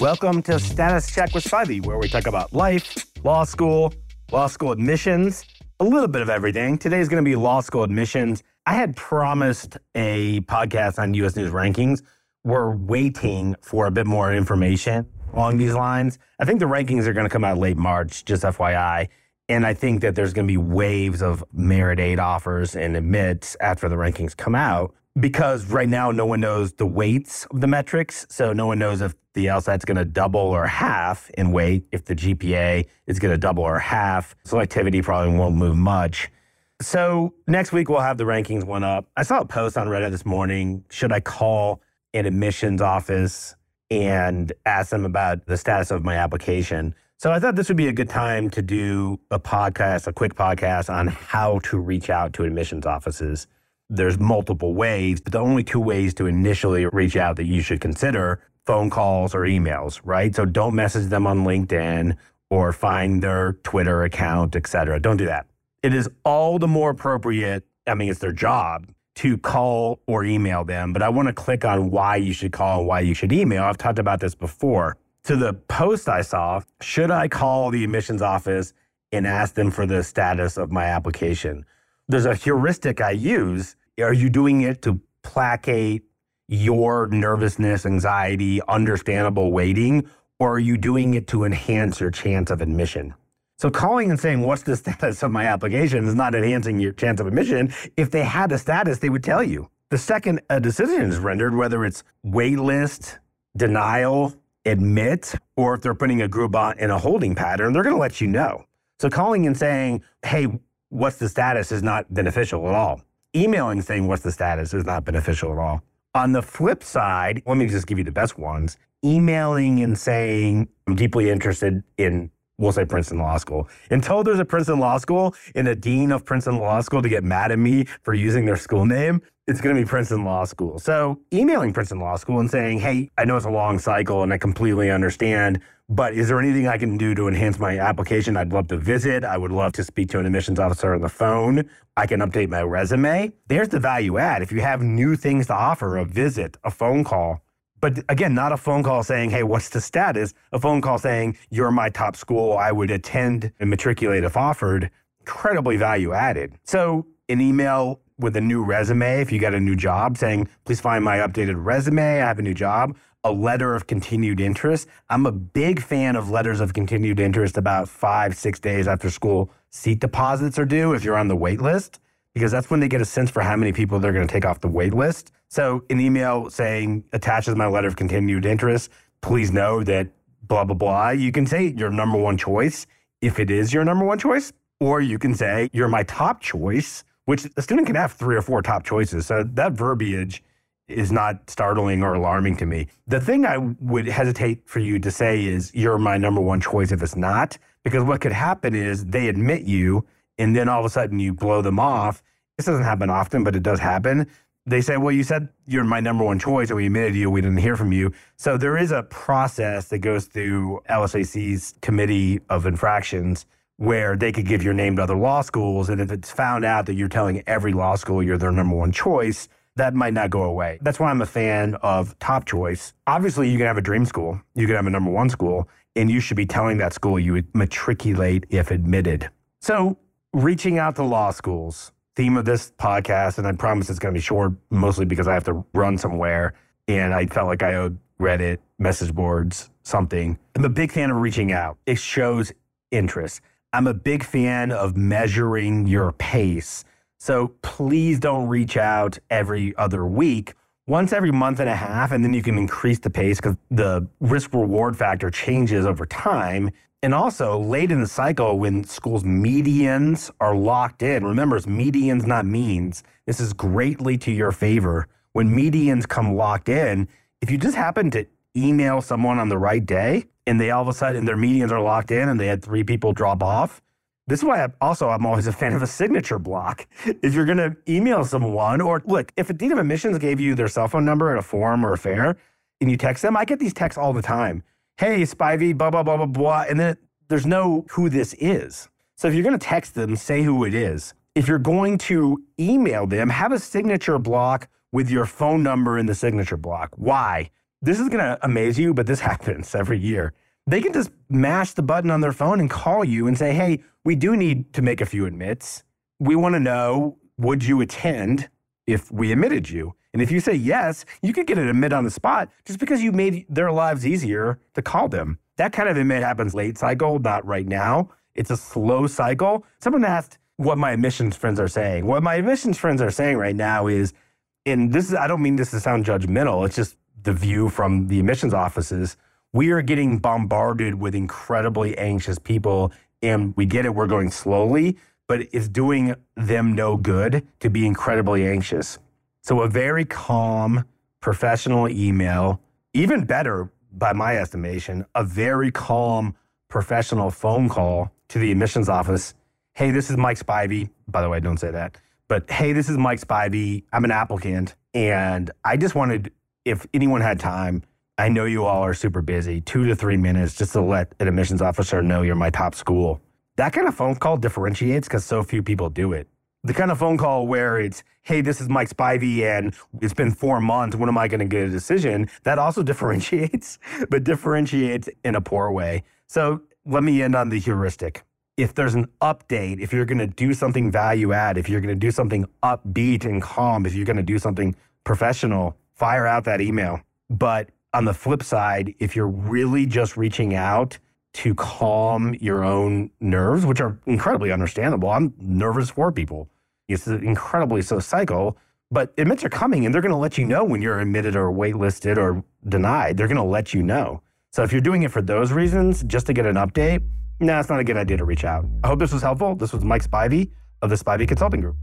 Welcome to Status Check with Spivey, where we talk about life, law school, law school admissions, a little bit of everything. Today's going to be law school admissions. I had promised a podcast on US News rankings. We're waiting for a bit more information along these lines. I think the rankings are going to come out late March, just FYI. And I think that there's going to be waves of merit aid offers and admits after the rankings come out because right now no one knows the weights of the metrics. So no one knows if the LSAT's going to double or half in weight, if the GPA is going to double or half. Selectivity probably won't move much. So next week we'll have the rankings one up. I saw a post on Reddit this morning. Should I call an admissions office and ask them about the status of my application? So I thought this would be a good time to do a podcast, a quick podcast on how to reach out to admissions offices. There's multiple ways, but the only two ways to initially reach out that you should consider phone calls or emails, right? So don't message them on LinkedIn or find their Twitter account, et cetera. Don't do that. It is all the more appropriate. I mean, it's their job to call or email them, but I want to click on why you should call and why you should email. I've talked about this before. To the post I saw, should I call the admissions office and ask them for the status of my application? There's a heuristic I use. Are you doing it to placate your nervousness, anxiety, understandable waiting, or are you doing it to enhance your chance of admission? So calling and saying, what's the status of my application is not enhancing your chance of admission. If they had a status, they would tell you. The second a decision is rendered, whether it's waitlist, denial, admit, or if they're putting a group on in a holding pattern, they're going to let you know. So calling and saying, hey, what's the status is not beneficial at all. Emailing saying what's the status is not beneficial at all. On the flip side, let me just give you the best ones. Emailing and saying, I'm deeply interested in, we'll say Princeton Law School. Until there's a Princeton Law School and a dean of Princeton Law School to get mad at me for using their school name, it's going to be Princeton Law School. So emailing Princeton Law School and saying, hey, I know it's a long cycle and I completely understand, but is there anything I can do to enhance my application? I'd love to visit. I would love to speak to an admissions officer on the phone. I can update my resume. There's the value add. If you have new things to offer, a visit, a phone call, but again, not a phone call saying, hey, what's the status? A phone call saying, you're my top school. I would attend and matriculate if offered. Incredibly value added. So, an email with a new resume, if you got a new job, saying, please find my updated resume. I have a new job a letter of continued interest. I'm a big fan of letters of continued interest about five, six days after school seat deposits are due if you're on the wait list, because that's when they get a sense for how many people they're going to take off the wait list. So an email saying attaches my letter of continued interest, please know that blah, blah, blah. You can say your number one choice if it is your number one choice, or you can say you're my top choice, which a student can have three or four top choices. So that verbiage is not startling or alarming to me. The thing I would hesitate for you to say is you're my number one choice if it's not, because what could happen is they admit you and then all of a sudden you blow them off. This doesn't happen often, but it does happen. They say, well, you said you're my number one choice and we admitted you, we didn't hear from you. So there is a process that goes through LSAC's committee of infractions where they could give your name to other law schools. And if it's found out that you're telling every law school you're their number one choice, that might not go away. That's why I'm a fan of top choice. Obviously, you can have a dream school, you can have a number one school, and you should be telling that school you would matriculate if admitted. So, reaching out to law schools, theme of this podcast, and I promise it's going to be short, mostly because I have to run somewhere, and I felt like I owed Reddit, message boards, something. I'm a big fan of reaching out. It shows interest. I'm a big fan of measuring your pace so please don't reach out every other week. Once every month and a half, and then you can increase the pace because the risk reward factor changes over time. And also, late in the cycle, when schools' medians are locked in, remember, it's medians, not means. This is greatly to your favor. When medians come locked in, if you just happen to email someone on the right day and they all of a sudden their medians are locked in and they had three people drop off, this is why I also I'm always a fan of a signature block. If you're going to email someone, or look, if a dean of admissions gave you their cell phone number at a forum or a fair, and you text them, I get these texts all the time. Hey, Spivey, blah blah blah blah blah, and then there's no who this is. So if you're going to text them, say who it is. If you're going to email them, have a signature block with your phone number in the signature block. Why? this is going to amaze you, but this happens every year. They can just mash the button on their phone and call you and say, hey, we do need to make a few admits. We want to know, would you attend if we admitted you? And if you say yes, you could get an admit on the spot just because you made their lives easier to call them. That kind of admit happens late cycle, not right now. It's a slow cycle. Someone asked what my admissions friends are saying. What my admissions friends are saying right now is, and this is, I don't mean this to sound judgmental, it's just the view from the admissions offices. We are getting bombarded with incredibly anxious people, and we get it, we're going slowly, but it's doing them no good to be incredibly anxious. So, a very calm, professional email, even better by my estimation, a very calm, professional phone call to the admissions office. Hey, this is Mike Spivey. By the way, don't say that. But hey, this is Mike Spivey. I'm an applicant. And I just wanted, if anyone had time, I know you all are super busy, two to three minutes just to let an admissions officer know you're my top school. That kind of phone call differentiates because so few people do it the kind of phone call where it's, hey, this is Mike Spivey and it's been four months. When am I going to get a decision? That also differentiates, but differentiates in a poor way. So let me end on the heuristic. If there's an update, if you're going to do something value add, if you're going to do something upbeat and calm, if you're going to do something professional, fire out that email. But on the flip side, if you're really just reaching out to calm your own nerves, which are incredibly understandable, I'm nervous for people it's incredibly so cycle. But admits are coming and they're going to let you know when you're admitted or waitlisted or denied. They're going to let you know. So if you're doing it for those reasons, just to get an update, nah, it's not a good idea to reach out. I hope this was helpful. This was Mike Spivey of the Spivey Consulting Group.